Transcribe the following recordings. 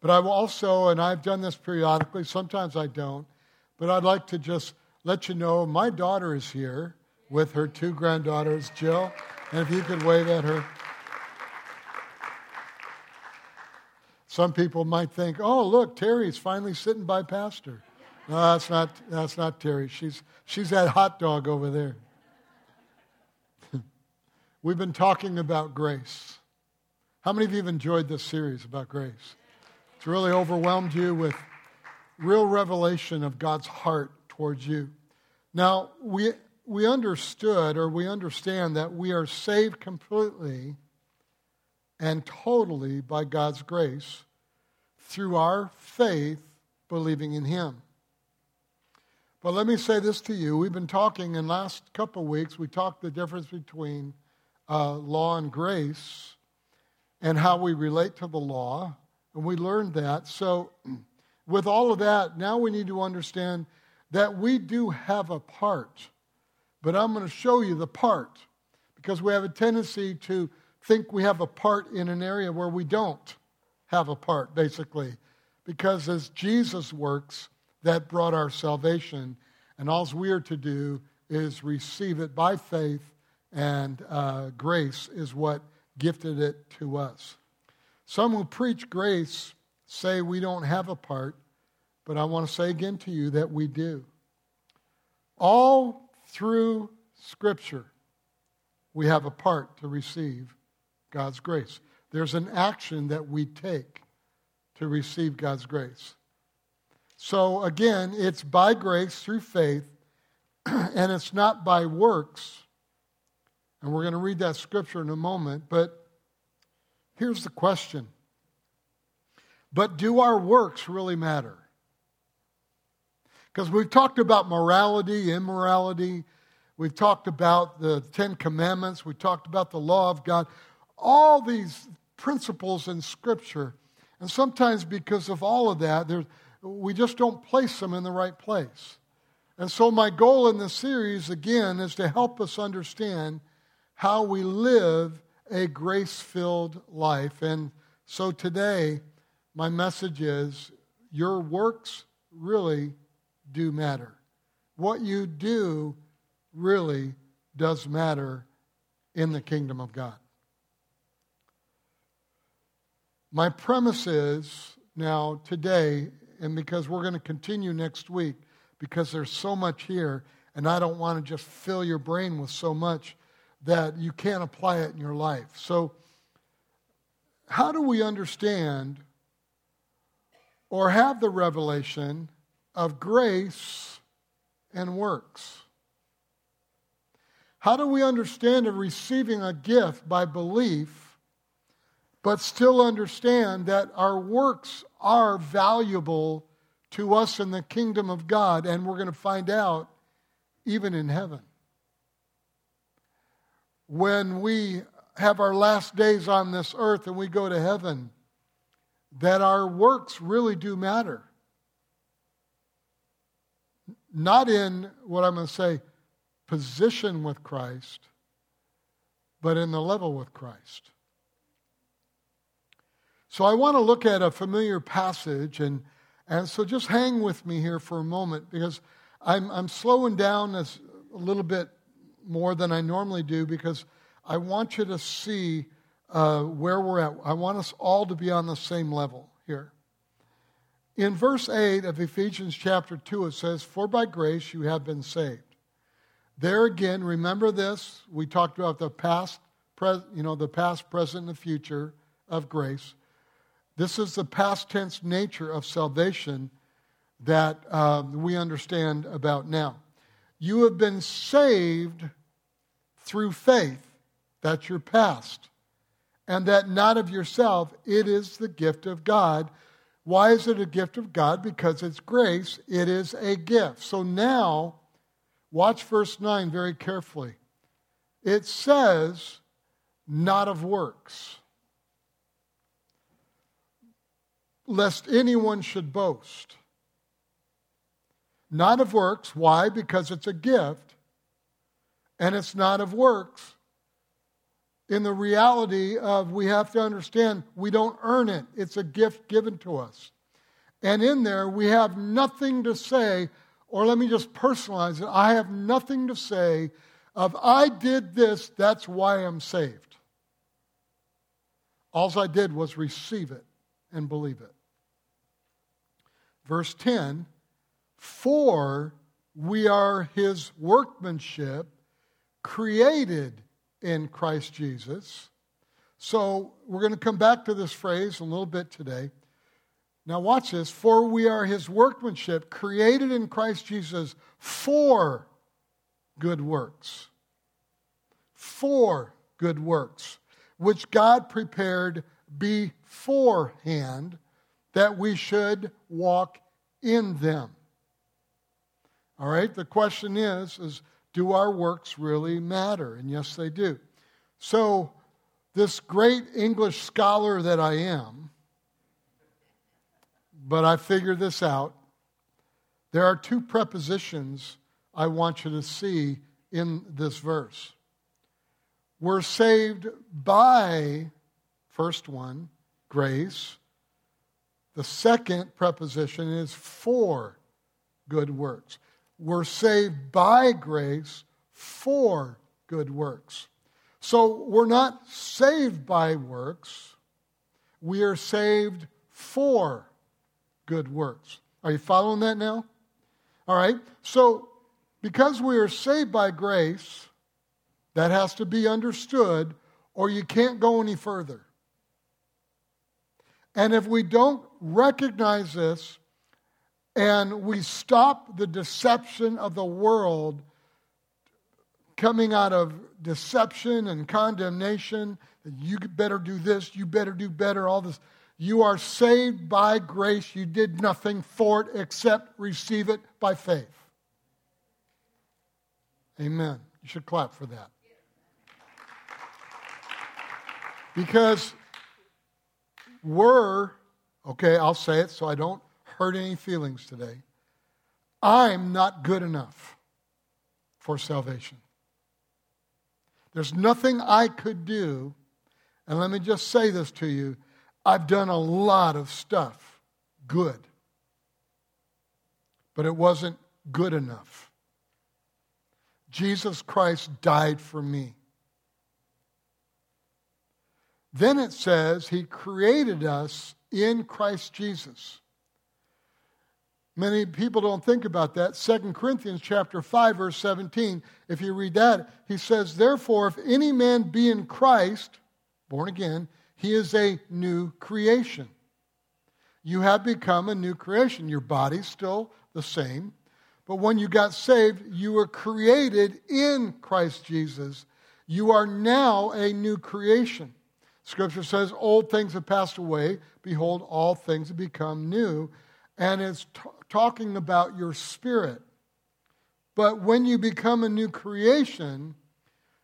But I will also, and I've done this periodically, sometimes I don't, but I'd like to just let you know my daughter is here with her two granddaughters, Jill, and if you could wave at her. Some people might think, oh, look, Terry's finally sitting by Pastor. No, that's not, that's not Terry. She's, she's that hot dog over there. We've been talking about grace. How many of you have enjoyed this series about grace? It's really overwhelmed you with real revelation of God's heart towards you. Now, we, we understood or we understand that we are saved completely and totally by God's grace through our faith believing in Him. But let me say this to you. We've been talking in last couple of weeks, we talked the difference between uh, law and grace and how we relate to the law. And we learned that. So, with all of that, now we need to understand that we do have a part. But I'm going to show you the part because we have a tendency to think we have a part in an area where we don't have a part, basically. Because as Jesus works, that brought our salvation. And all we are to do is receive it by faith, and uh, grace is what gifted it to us. Some who preach grace say we don't have a part, but I want to say again to you that we do. All through Scripture, we have a part to receive God's grace. There's an action that we take to receive God's grace. So again, it's by grace through faith, and it's not by works. And we're going to read that scripture in a moment, but here's the question But do our works really matter? Because we've talked about morality, immorality, we've talked about the Ten Commandments, we've talked about the law of God all these principles in Scripture. And sometimes, because of all of that, we just don't place them in the right place. And so, my goal in this series, again, is to help us understand how we live a grace filled life. And so, today, my message is your works really do matter. What you do really does matter in the kingdom of God. My premise is now today, and because we're going to continue next week, because there's so much here, and I don't want to just fill your brain with so much that you can't apply it in your life. So, how do we understand or have the revelation of grace and works? How do we understand of receiving a gift by belief but still understand that our works are valuable to us in the kingdom of God, and we're going to find out even in heaven. When we have our last days on this earth and we go to heaven, that our works really do matter. Not in what I'm going to say, position with Christ, but in the level with Christ. So I want to look at a familiar passage, and, and so just hang with me here for a moment because I'm, I'm slowing down a little bit more than I normally do because I want you to see uh, where we're at. I want us all to be on the same level here. In verse 8 of Ephesians chapter 2, it says, For by grace you have been saved. There again, remember this. We talked about the past, pres- you know, the past, present, and the future of grace. This is the past tense nature of salvation that um, we understand about now. You have been saved through faith. That's your past. And that not of yourself, it is the gift of God. Why is it a gift of God? Because it's grace, it is a gift. So now, watch verse 9 very carefully. It says, not of works. lest anyone should boast. Not of works. Why? Because it's a gift. And it's not of works. in the reality of we have to understand we don't earn it, it's a gift given to us. And in there, we have nothing to say, or let me just personalize it I have nothing to say of I did this, that's why I'm saved. All I did was receive it and believe it. Verse 10 For we are his workmanship, created in Christ Jesus. So we're going to come back to this phrase a little bit today. Now, watch this. For we are his workmanship, created in Christ Jesus for good works. For good works, which God prepared beforehand that we should walk in them. All right, the question is, is do our works really matter? And yes, they do. So, this great English scholar that I am, but I figured this out. There are two prepositions I want you to see in this verse. We're saved by, first one, grace. The second preposition is for good works. We're saved by grace for good works. So we're not saved by works, we are saved for good works. Are you following that now? All right. So, because we are saved by grace, that has to be understood, or you can't go any further. And if we don't recognize this and we stop the deception of the world coming out of deception and condemnation, you better do this, you better do better, all this you are saved by grace. You did nothing for it except receive it by faith. Amen. You should clap for that. Because we're, okay, I'll say it so I don't hurt any feelings today. I'm not good enough for salvation. There's nothing I could do, and let me just say this to you I've done a lot of stuff good, but it wasn't good enough. Jesus Christ died for me. Then it says he created us in Christ Jesus. Many people don't think about that. 2 Corinthians chapter 5 verse 17, if you read that, he says, "Therefore if any man be in Christ, born again, he is a new creation. You have become a new creation. Your body's still the same. But when you got saved, you were created in Christ Jesus. You are now a new creation. Scripture says, Old things have passed away. Behold, all things have become new. And it's t- talking about your spirit. But when you become a new creation,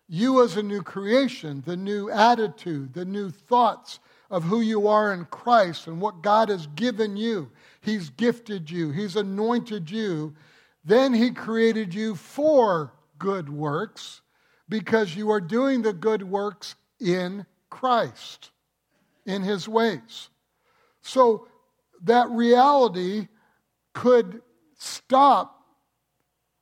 you, as a new creation, the new attitude, the new thoughts of who you are in Christ and what God has given you. He's gifted you, He's anointed you. Then He created you for good works because you are doing the good works in Christ, in His ways. So that reality could stop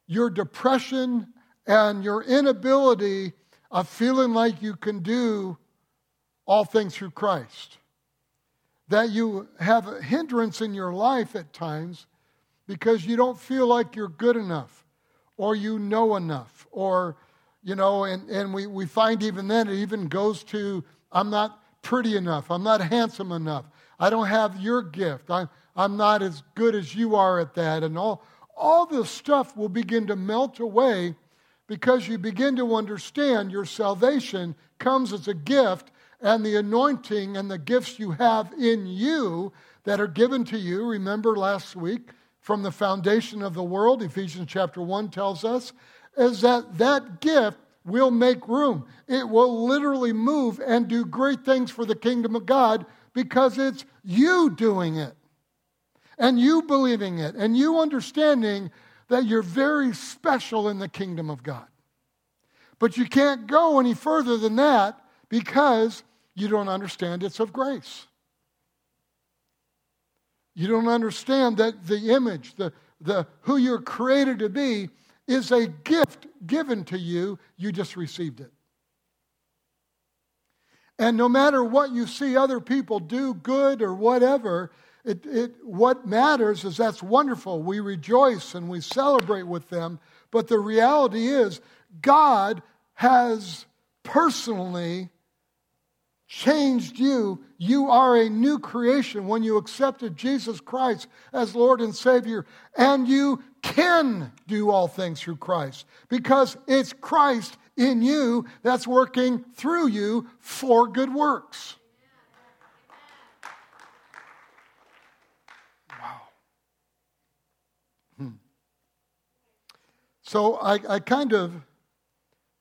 your depression and your inability of feeling like you can do all things through Christ. That you have a hindrance in your life at times because you don't feel like you're good enough or you know enough or you know and, and we, we find even then it even goes to i'm not pretty enough i'm not handsome enough i don't have your gift i'm, I'm not as good as you are at that and all all this stuff will begin to melt away because you begin to understand your salvation comes as a gift, and the anointing and the gifts you have in you that are given to you. Remember last week from the foundation of the world, Ephesians chapter 1 tells us, is that that gift will make room. It will literally move and do great things for the kingdom of God because it's you doing it and you believing it and you understanding that you're very special in the kingdom of God. But you can't go any further than that Because you don't understand it's of grace. You don't understand that the image, the, the, who you're created to be, is a gift given to you. You just received it. And no matter what you see other people do, good or whatever, it, it, what matters is that's wonderful. We rejoice and we celebrate with them. But the reality is, God has personally changed you. You are a new creation when you accepted Jesus Christ as Lord and Savior. And you can do all things through Christ because it's Christ in you that's working through you for good works. Wow. Hmm. So I, I kind of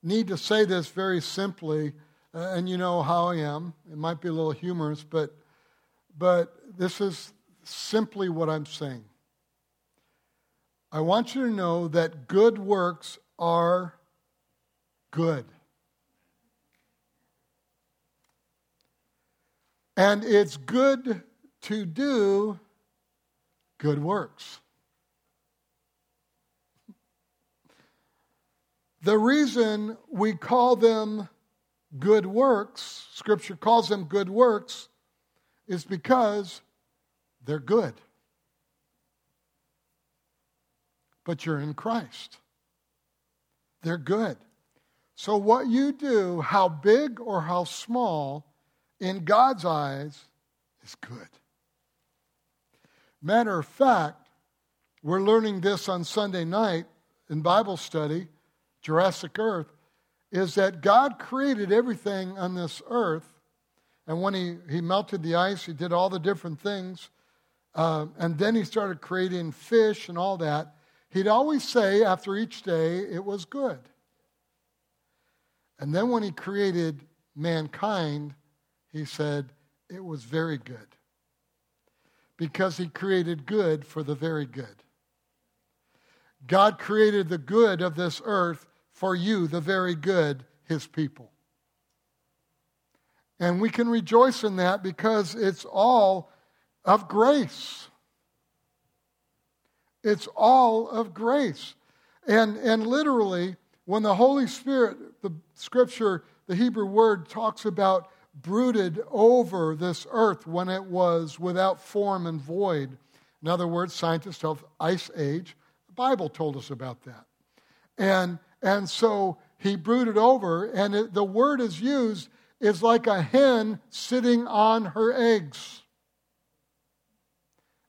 need to say this very simply, uh, and you know how I am. It might be a little humorous, but, but this is simply what I'm saying. I want you to know that good works are good. And it's good to do good works. The reason we call them good works, Scripture calls them good works, is because they're good. But you're in Christ. They're good. So, what you do, how big or how small, in God's eyes, is good. Matter of fact, we're learning this on Sunday night in Bible study, Jurassic Earth, is that God created everything on this earth. And when he, he melted the ice, he did all the different things. Uh, and then he started creating fish and all that. He'd always say after each day, it was good. And then when he created mankind, he said, it was very good. Because he created good for the very good. God created the good of this earth for you, the very good, his people. And we can rejoice in that because it's all of grace. It's all of grace. And, and literally, when the Holy Spirit, the scripture, the Hebrew word talks about brooded over this earth when it was without form and void. In other words, scientists tell ice age. The Bible told us about that. And, and so he brooded over, and it, the word is used is like a hen sitting on her eggs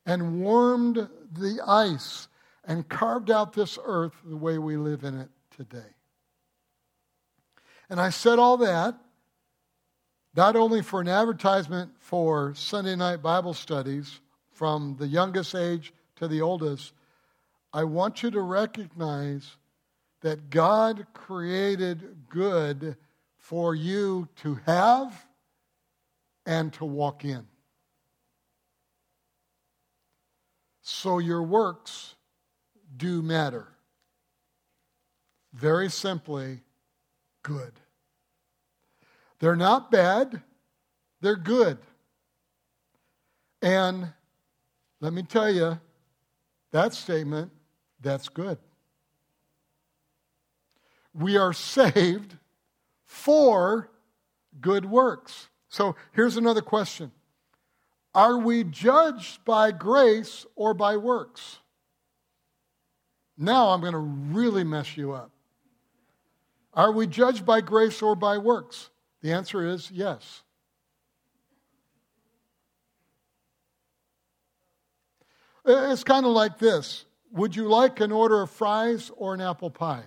and warmed the ice and carved out this earth the way we live in it today. And I said all that not only for an advertisement for Sunday night Bible studies from the youngest age to the oldest, I want you to recognize that God created good for you to have and to walk in. So your works do matter. Very simply, good. They're not bad, they're good. And let me tell you, that statement, that's good. We are saved for good works. So here's another question Are we judged by grace or by works? Now I'm going to really mess you up. Are we judged by grace or by works? The answer is yes. It's kind of like this Would you like an order of fries or an apple pie?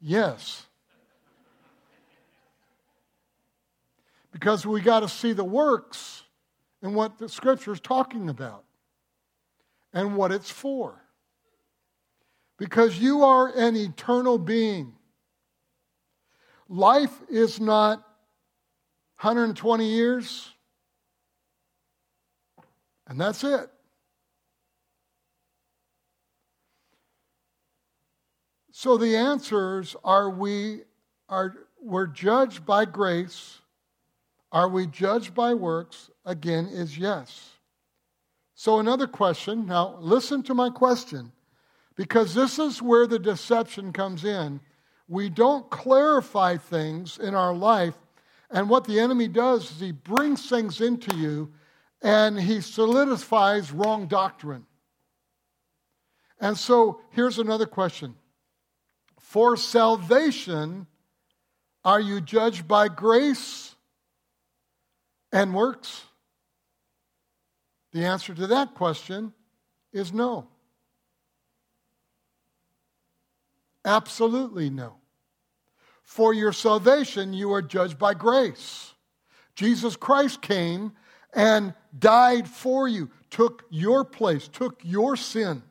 Yes. Because we got to see the works and what the scripture is talking about and what it's for. Because you are an eternal being. Life is not 120 years, and that's it. So the answers are we are we're judged by grace, are we judged by works? Again, is yes. So, another question now, listen to my question, because this is where the deception comes in. We don't clarify things in our life, and what the enemy does is he brings things into you and he solidifies wrong doctrine. And so, here's another question For salvation, are you judged by grace and works? The answer to that question is no. Absolutely no. For your salvation, you are judged by grace. Jesus Christ came and died for you, took your place, took your sin.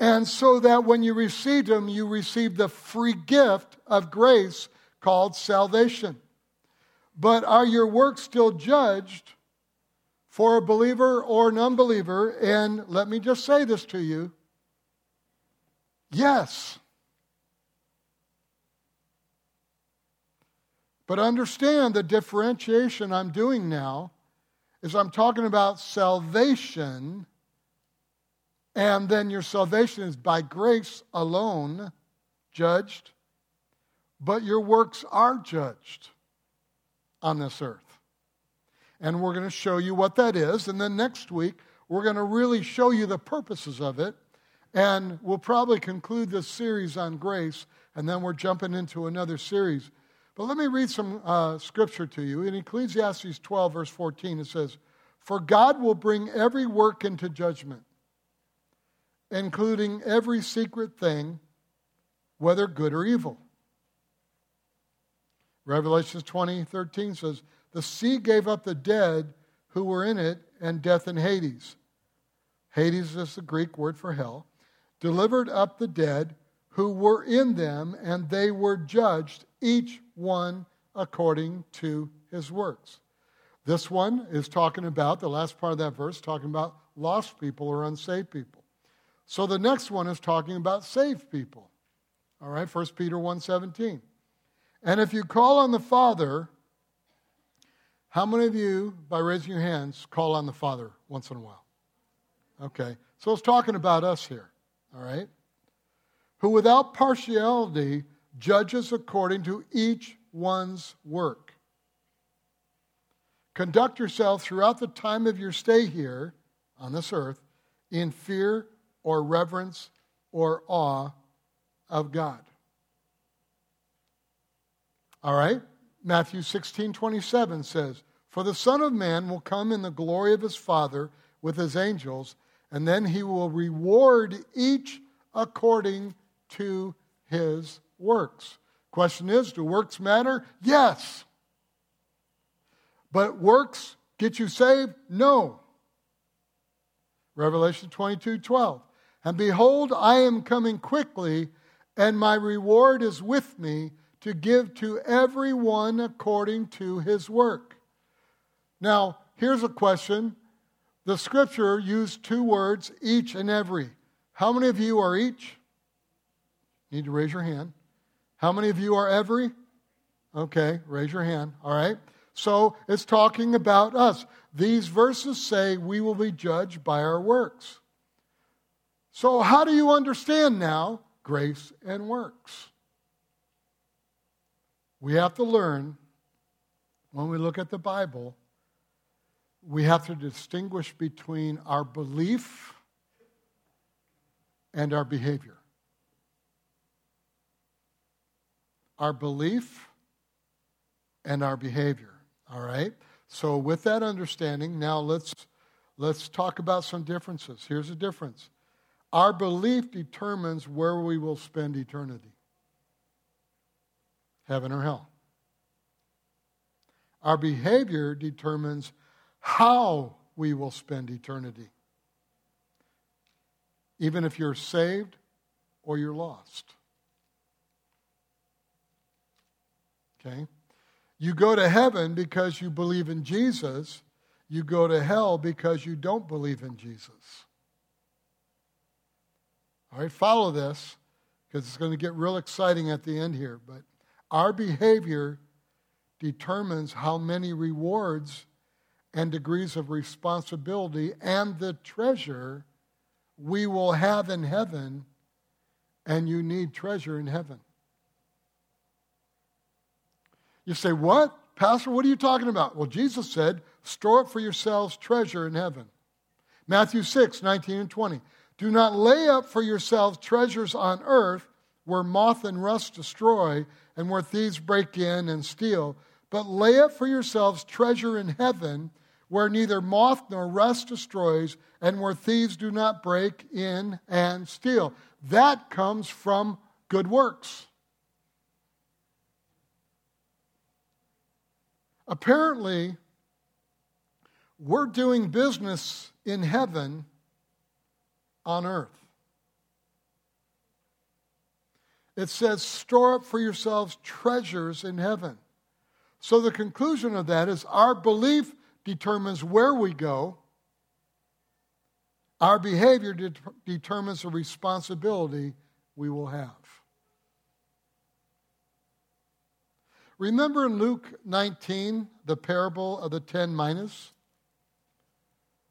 And so that when you received him, you received the free gift of grace called salvation. But are your works still judged for a believer or an unbeliever? And let me just say this to you yes. But understand the differentiation I'm doing now is I'm talking about salvation, and then your salvation is by grace alone judged, but your works are judged on this earth. And we're going to show you what that is. And then next week, we're going to really show you the purposes of it. And we'll probably conclude this series on grace, and then we're jumping into another series. But let me read some uh, scripture to you. In Ecclesiastes 12, verse 14, it says, For God will bring every work into judgment, including every secret thing, whether good or evil. Revelation 20, 13 says, The sea gave up the dead who were in it, and death and Hades. Hades is the Greek word for hell. Delivered up the dead who were in them, and they were judged, each one according to his works. This one is talking about, the last part of that verse, talking about lost people or unsaved people. So the next one is talking about saved people. All right, 1 Peter 1:17. And if you call on the Father, how many of you, by raising your hands, call on the Father once in a while? Okay, so it's talking about us here, all right? Who without partiality judges according to each one's work. Conduct yourself throughout the time of your stay here on this earth in fear or reverence or awe of God. All right? Matthew 16 27 says, For the Son of Man will come in the glory of his Father with his angels, and then he will reward each according to his works. Question is do works matter? Yes. But works get you saved? No. Revelation 22 12. And behold, I am coming quickly, and my reward is with me to give to everyone according to his work. Now, here's a question. The scripture used two words, each and every. How many of you are each? Need to raise your hand. How many of you are every? Okay, raise your hand. All right. So it's talking about us. These verses say we will be judged by our works. So, how do you understand now grace and works? We have to learn when we look at the Bible, we have to distinguish between our belief and our behavior. Our belief and our behavior. All right? So with that understanding, now let's let's talk about some differences. Here's a difference. Our belief determines where we will spend eternity. Heaven or hell. Our behavior determines how we will spend eternity. Even if you're saved or you're lost. Okay? You go to heaven because you believe in Jesus. You go to hell because you don't believe in Jesus. All right, follow this because it's going to get real exciting at the end here. But Our behavior determines how many rewards and degrees of responsibility and the treasure we will have in heaven, and you need treasure in heaven. You say, What? Pastor, what are you talking about? Well, Jesus said, Store up for yourselves treasure in heaven. Matthew 6, 19 and 20. Do not lay up for yourselves treasures on earth where moth and rust destroy and where thieves break in and steal, but lay up for yourselves treasure in heaven where neither moth nor rust destroys and where thieves do not break in and steal. That comes from good works. Apparently, we're doing business in heaven on earth. It says, store up for yourselves treasures in heaven. So the conclusion of that is our belief determines where we go, our behavior de- determines the responsibility we will have. Remember in Luke 19, the parable of the 10 minas?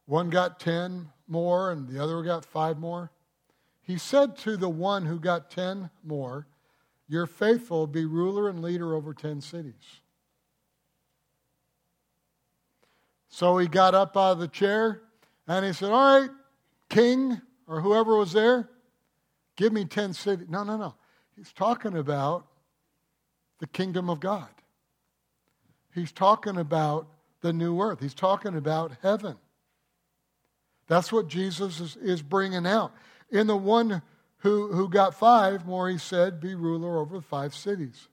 One got 10 more and the other got five more. He said to the one who got 10 more, You're faithful, be ruler and leader over 10 cities. So he got up out of the chair and he said, All right, king or whoever was there, give me 10 cities. No, no, no. He's talking about the kingdom of God. He's talking about the new earth. He's talking about heaven. That's what Jesus is, is bringing out. In the one who, who got five more, he said, Be ruler over five cities.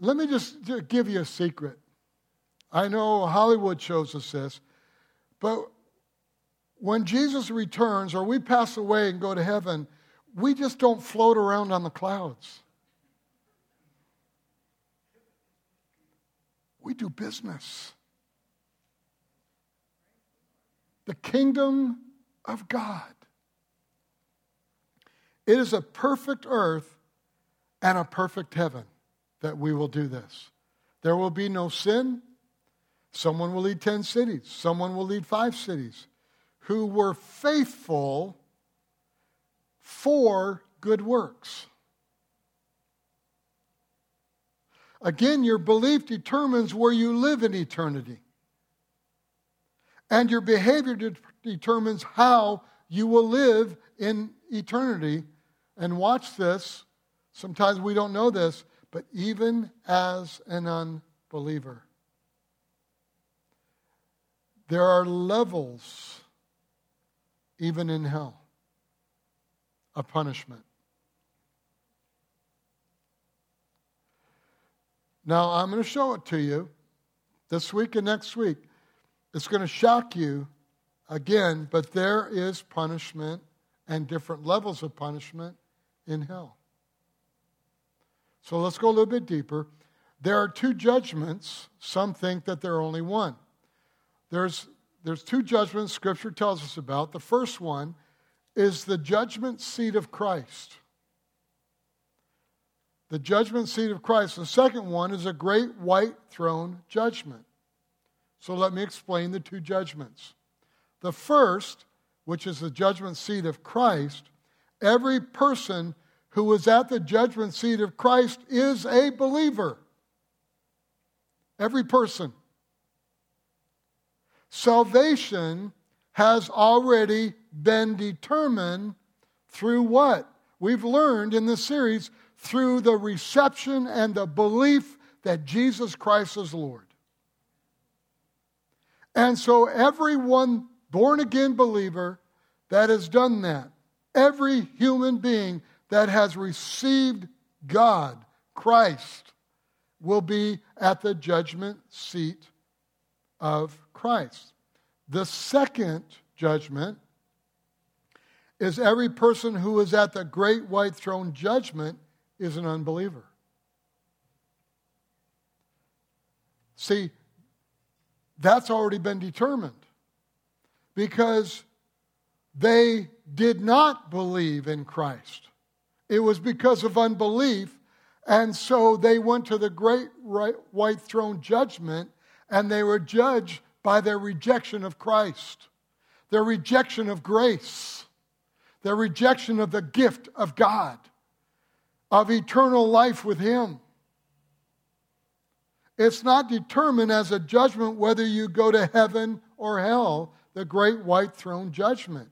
Let me just give you a secret. I know Hollywood shows us this, but when Jesus returns or we pass away and go to heaven, we just don't float around on the clouds. We do business. The kingdom of God. It is a perfect earth and a perfect heaven that we will do this. There will be no sin. Someone will lead 10 cities, someone will lead five cities who were faithful for good works. Again, your belief determines where you live in eternity. And your behavior de- determines how you will live in eternity. And watch this. Sometimes we don't know this, but even as an unbeliever, there are levels, even in hell, of punishment. Now, I'm going to show it to you this week and next week. It's going to shock you again, but there is punishment and different levels of punishment in hell. So let's go a little bit deeper. There are two judgments. Some think that there are only one. There's, there's two judgments Scripture tells us about. The first one is the judgment seat of Christ the judgment seat of Christ. The second one is a great white throne judgment. So let me explain the two judgments. The first, which is the judgment seat of Christ, every person who is at the judgment seat of Christ is a believer. Every person. Salvation has already been determined through what? We've learned in this series through the reception and the belief that Jesus Christ is Lord. And so, everyone born again believer that has done that, every human being that has received God, Christ, will be at the judgment seat of Christ. The second judgment is every person who is at the great white throne judgment is an unbeliever. See, that's already been determined because they did not believe in Christ. It was because of unbelief, And so they went to the great white throne judgment and they were judged by their rejection of Christ, their rejection of grace, their rejection of the gift of God, of eternal life with Him. It's not determined as a judgment whether you go to heaven or hell, the great white throne judgment.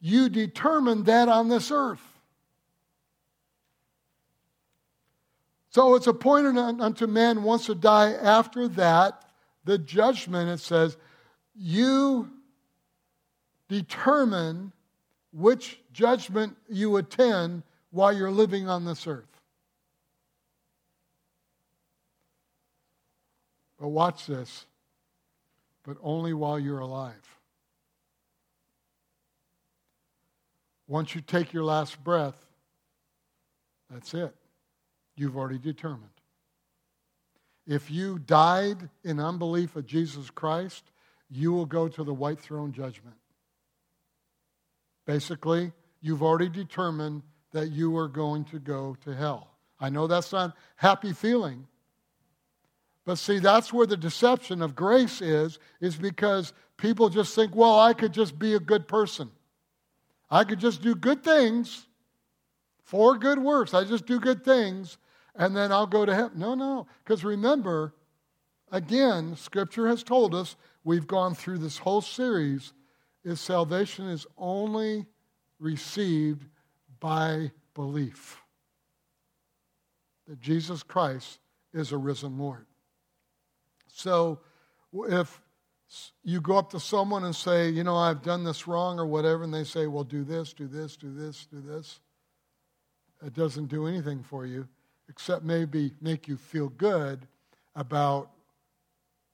You determine that on this earth. So it's appointed unto man once to die. After that, the judgment, it says, you determine which judgment you attend while you're living on this earth. But watch this, but only while you're alive. Once you take your last breath, that's it. You've already determined. If you died in unbelief of Jesus Christ, you will go to the white throne judgment. Basically, you've already determined that you are going to go to hell. I know that's not happy feeling. But see, that's where the deception of grace is, is because people just think, well, I could just be a good person. I could just do good things for good works. I just do good things, and then I'll go to heaven. No, no. Because remember, again, Scripture has told us, we've gone through this whole series, is salvation is only received by belief that Jesus Christ is a risen Lord. So if you go up to someone and say, you know, I've done this wrong or whatever, and they say, well, do this, do this, do this, do this, it doesn't do anything for you except maybe make you feel good about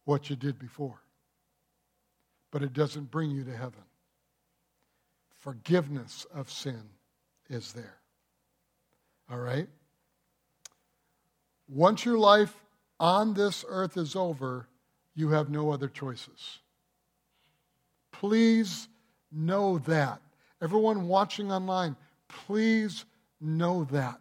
what you did before. But it doesn't bring you to heaven. Forgiveness of sin is there. All right? Once your life on this earth is over, you have no other choices. Please know that. Everyone watching online, please know that.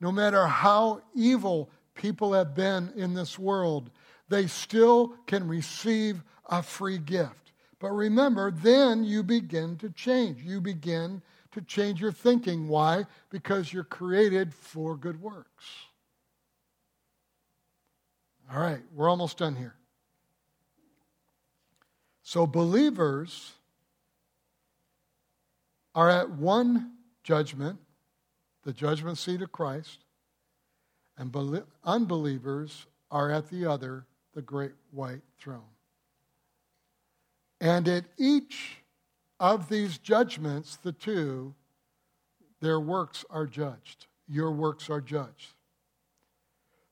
No matter how evil people have been in this world, they still can receive a free gift. But remember, then you begin to change. You begin to change your thinking. Why? Because you're created for good works. All right, we're almost done here. So, believers are at one judgment, the judgment seat of Christ, and unbelievers are at the other, the great white throne. And at each of these judgments, the two, their works are judged. Your works are judged.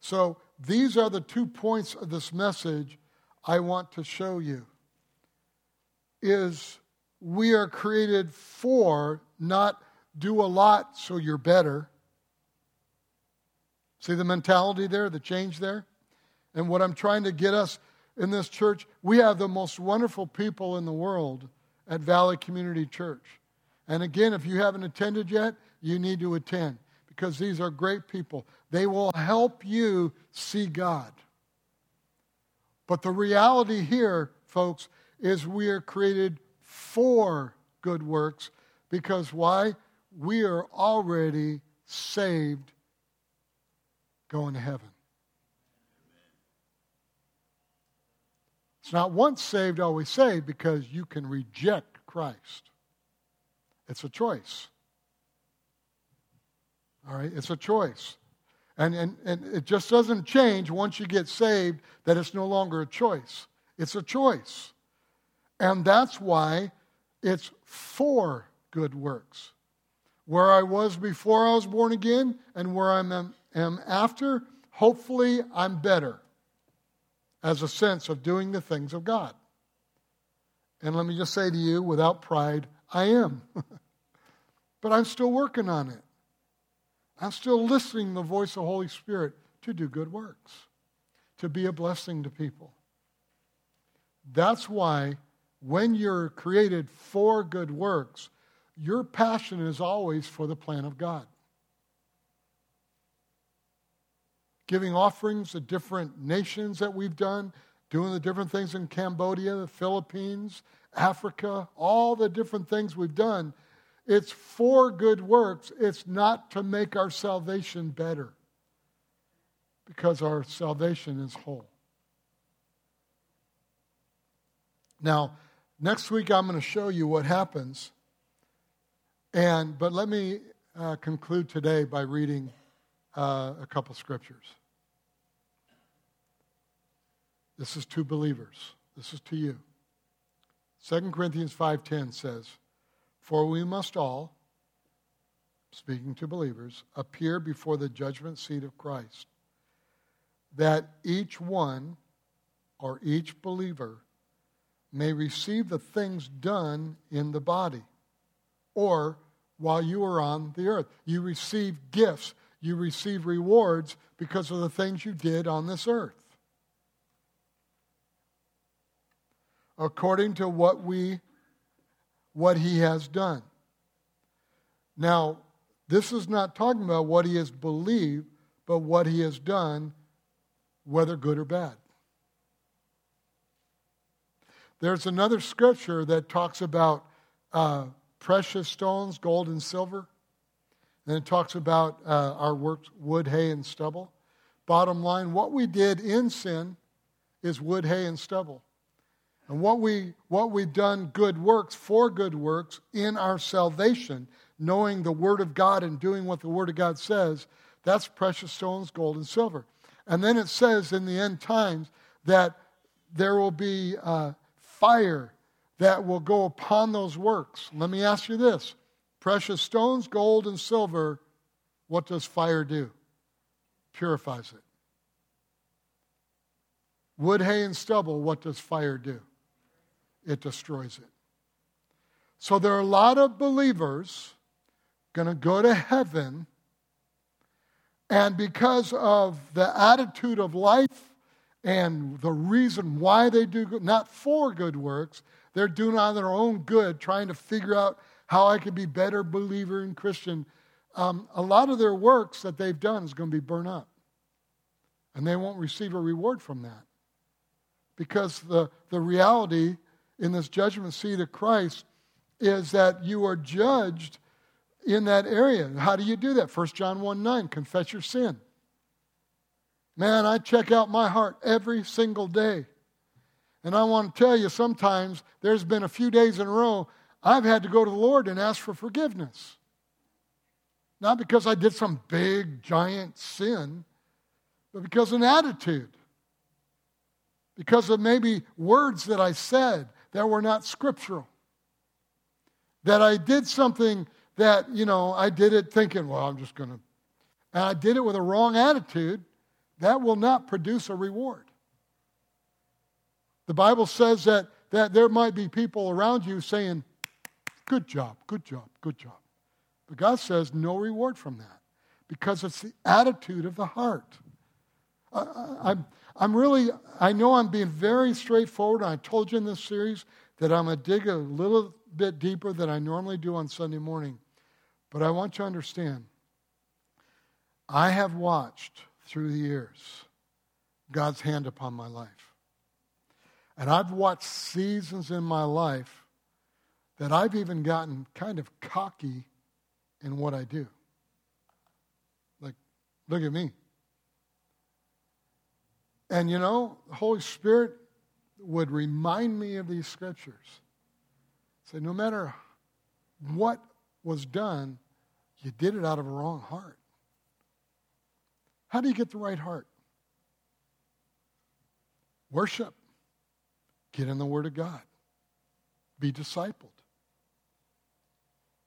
So, these are the two points of this message I want to show you. Is we are created for not do a lot so you're better. See the mentality there, the change there? And what I'm trying to get us in this church, we have the most wonderful people in the world at Valley Community Church. And again, if you haven't attended yet, you need to attend because these are great people. They will help you see God. But the reality here, folks, is we are created for good works because why? We are already saved going to heaven. It's not once saved, always saved because you can reject Christ. It's a choice. All right? It's a choice. And, and, and it just doesn't change once you get saved that it's no longer a choice. It's a choice. And that's why it's for good works. Where I was before I was born again and where I am, am after, hopefully I'm better as a sense of doing the things of God. And let me just say to you, without pride, I am. but I'm still working on it. I'm still listening the voice of the Holy Spirit to do good works, to be a blessing to people. That's why when you're created for good works, your passion is always for the plan of God. Giving offerings to different nations that we've done, doing the different things in Cambodia, the Philippines, Africa, all the different things we've done. It's for good works. It's not to make our salvation better because our salvation is whole. Now, next week I'm going to show you what happens. And but let me uh, conclude today by reading uh, a couple scriptures. This is to believers. This is to you. 2 Corinthians 5:10 says, "For we must all, speaking to believers, appear before the judgment seat of Christ, that each one or each believer may receive the things done in the body or while you are on the earth. You receive gifts, you receive rewards because of the things you did on this earth. According to what we what he has done. Now, this is not talking about what he has believed, but what he has done, whether good or bad. There's another scripture that talks about uh, precious stones, gold and silver. And it talks about uh, our works, wood, hay, and stubble. Bottom line, what we did in sin is wood, hay, and stubble. And what, we, what we've done good works for good works in our salvation, knowing the Word of God and doing what the Word of God says, that's precious stones, gold, and silver. And then it says in the end times that there will be uh, fire that will go upon those works. Let me ask you this precious stones, gold, and silver, what does fire do? Purifies it. Wood, hay, and stubble, what does fire do? It destroys it. So there are a lot of believers going to go to heaven, and because of the attitude of life and the reason why they do not for good works. They're doing on their own good, trying to figure out how I can be better believer and Christian. Um, a lot of their works that they've done is going to be burned up. And they won't receive a reward from that. Because the, the reality in this judgment seat of Christ is that you are judged in that area. How do you do that? 1 John 1 9, confess your sin. Man, I check out my heart every single day. And I want to tell you, sometimes there's been a few days in a row I've had to go to the Lord and ask for forgiveness. Not because I did some big, giant sin, but because of an attitude. Because of maybe words that I said that were not scriptural. That I did something that, you know, I did it thinking, well, I'm just going to. And I did it with a wrong attitude that will not produce a reward. The Bible says that, that there might be people around you saying, Good job, good job, good job. But God says no reward from that because it's the attitude of the heart. I, I'm, I'm really, I know I'm being very straightforward. I told you in this series that I'm going to dig a little bit deeper than I normally do on Sunday morning. But I want you to understand I have watched through the years God's hand upon my life. And I've watched seasons in my life that I've even gotten kind of cocky in what I do. Like, look at me. And you know, the Holy Spirit would remind me of these scriptures. Say, no matter what was done, you did it out of a wrong heart. How do you get the right heart? Worship. Get in the Word of God. Be discipled.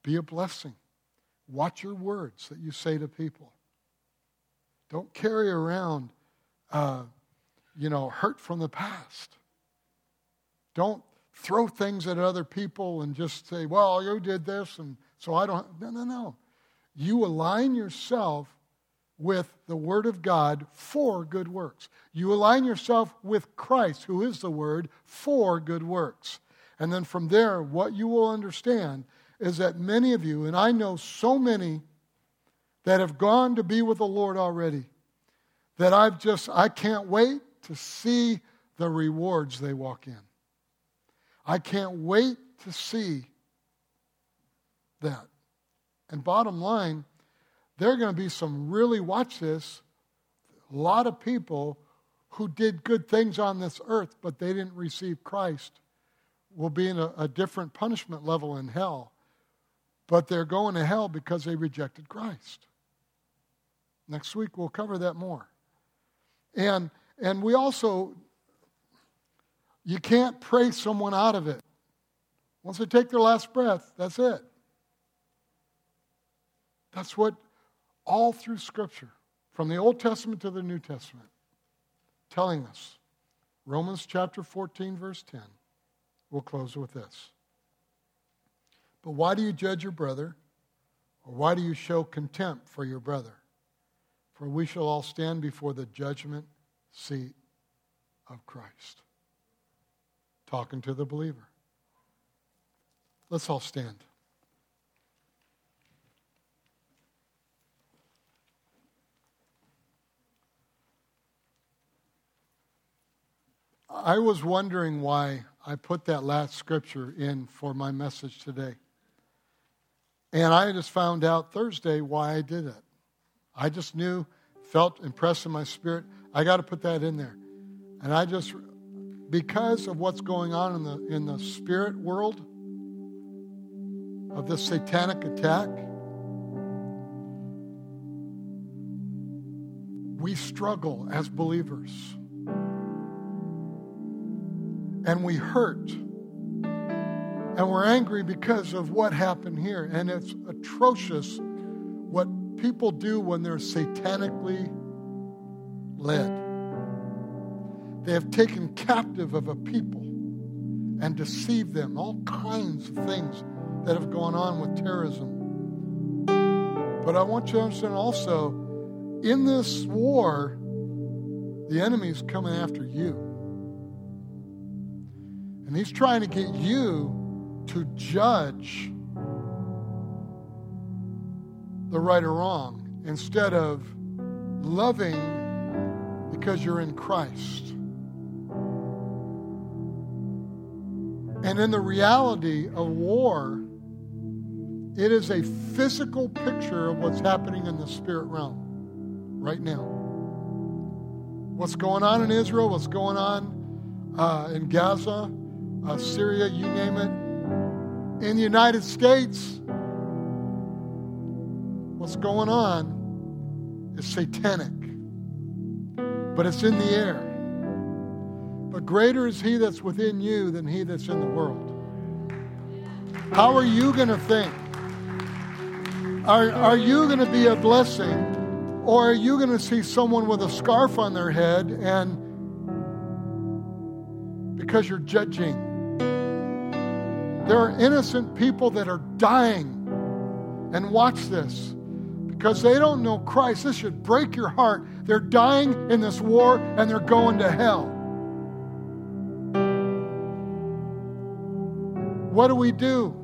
Be a blessing. Watch your words that you say to people. Don't carry around, uh, you know, hurt from the past. Don't throw things at other people and just say, well, you did this, and so I don't. No, no, no. You align yourself with the Word of God for good works. You align yourself with Christ, who is the Word, for good works. And then from there, what you will understand is that many of you, and I know so many that have gone to be with the Lord already, that I've just, I can't wait to see the rewards they walk in. I can't wait to see that. And bottom line, there are going to be some really, watch this, a lot of people who did good things on this earth, but they didn't receive Christ, will be in a, a different punishment level in hell. But they're going to hell because they rejected Christ. Next week we'll cover that more. And and we also you can't pray someone out of it. Once they take their last breath, that's it. That's what all through Scripture, from the Old Testament to the New Testament, telling us. Romans chapter 14, verse 10. We'll close with this. But why do you judge your brother? Or why do you show contempt for your brother? For we shall all stand before the judgment seat of Christ. Talking to the believer. Let's all stand. I was wondering why I put that last scripture in for my message today. And I just found out Thursday why I did it. I just knew, felt impressed in my spirit, I got to put that in there. And I just, because of what's going on in the, in the spirit world, of this satanic attack, we struggle as believers and we hurt. And we're angry because of what happened here. And it's atrocious what people do when they're satanically led. They have taken captive of a people and deceived them, all kinds of things that have gone on with terrorism. But I want you to understand also, in this war, the enemy is coming after you. And he's trying to get you to judge the right or wrong instead of loving because you're in Christ. And in the reality of war, it is a physical picture of what's happening in the spirit realm right now. What's going on in Israel, what's going on uh, in Gaza, uh, Syria, you name it. In the United States, what's going on is satanic, but it's in the air. But greater is he that's within you than he that's in the world. How are you going to think? Are, are you going to be a blessing? Or are you going to see someone with a scarf on their head and because you're judging? There are innocent people that are dying. And watch this because they don't know Christ. This should break your heart. They're dying in this war and they're going to hell. What do we do?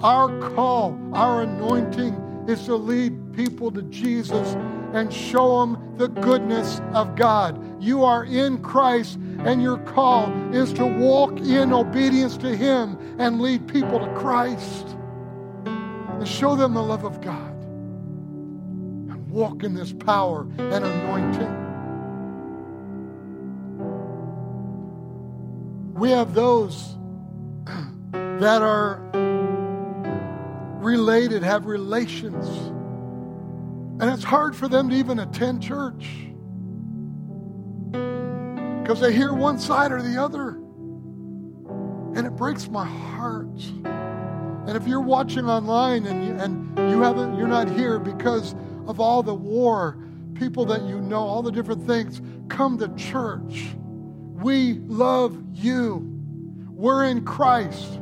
Our call, our anointing is to lead people to Jesus and show them the goodness of God. You are in Christ and your call is to walk in obedience to Him and lead people to Christ and show them the love of God and walk in this power and anointing. We have those that are related, have relations, and it's hard for them to even attend church because they hear one side or the other. And it breaks my heart. And if you're watching online and you, and you haven't, you're not here because of all the war, people that you know, all the different things, come to church. We love you. We're in Christ.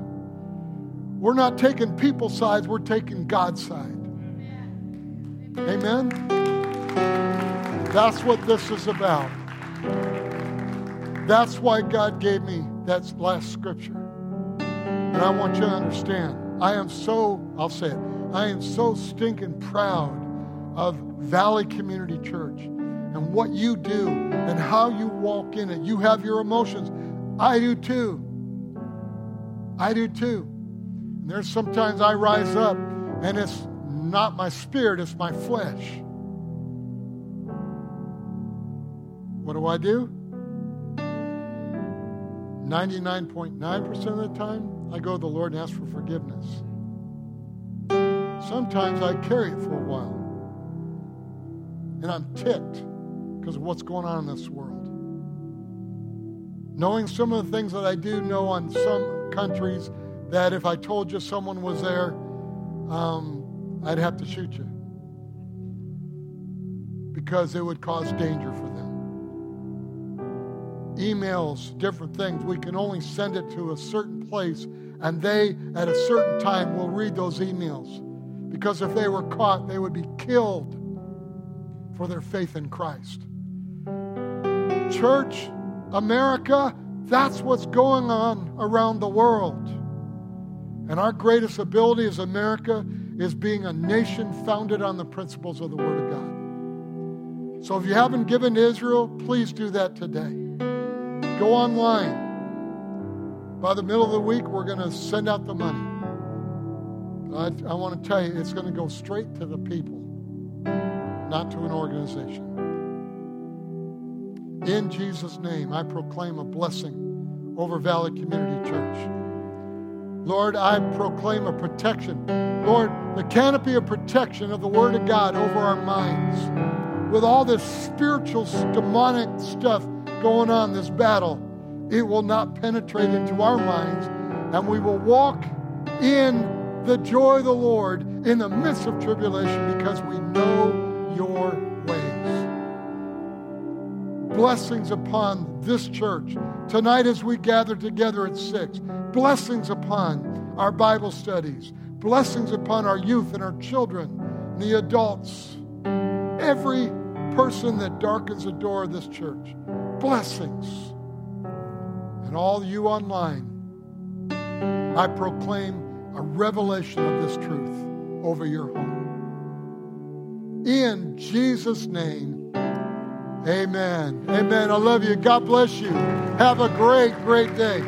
We're not taking people's sides, we're taking God's side. Amen? That's what this is about. That's why God gave me that last scripture. And I want you to understand, I am so, I'll say it, I am so stinking proud of Valley Community Church and what you do and how you walk in it. You have your emotions. I do too. I do too. And there's sometimes I rise up and it's not my spirit, it's my flesh. What do I do? 99.9% of the time, I go to the Lord and ask for forgiveness. Sometimes I carry it for a while. And I'm ticked because of what's going on in this world. Knowing some of the things that I do know on some countries, that if I told you someone was there, um, I'd have to shoot you because it would cause danger for them. Emails, different things, we can only send it to a certain place, and they, at a certain time, will read those emails because if they were caught, they would be killed for their faith in Christ. Church, America, that's what's going on around the world. And our greatest ability as America is being a nation founded on the principles of the Word of God. So if you haven't given to Israel, please do that today. Go online. By the middle of the week, we're going to send out the money. I, I want to tell you, it's going to go straight to the people, not to an organization. In Jesus' name, I proclaim a blessing over Valley Community Church. Lord, I proclaim a protection. Lord, the canopy of protection of the Word of God over our minds. With all this spiritual, demonic stuff going on, this battle, it will not penetrate into our minds, and we will walk in the joy of the Lord in the midst of tribulation because we know your ways. Blessings upon this church. Tonight, as we gather together at six, blessings upon our Bible studies, blessings upon our youth and our children, and the adults, every person that darkens the door of this church. Blessings. And all you online, I proclaim a revelation of this truth over your home. In Jesus' name, amen. Amen. I love you. God bless you. Have a great, great day.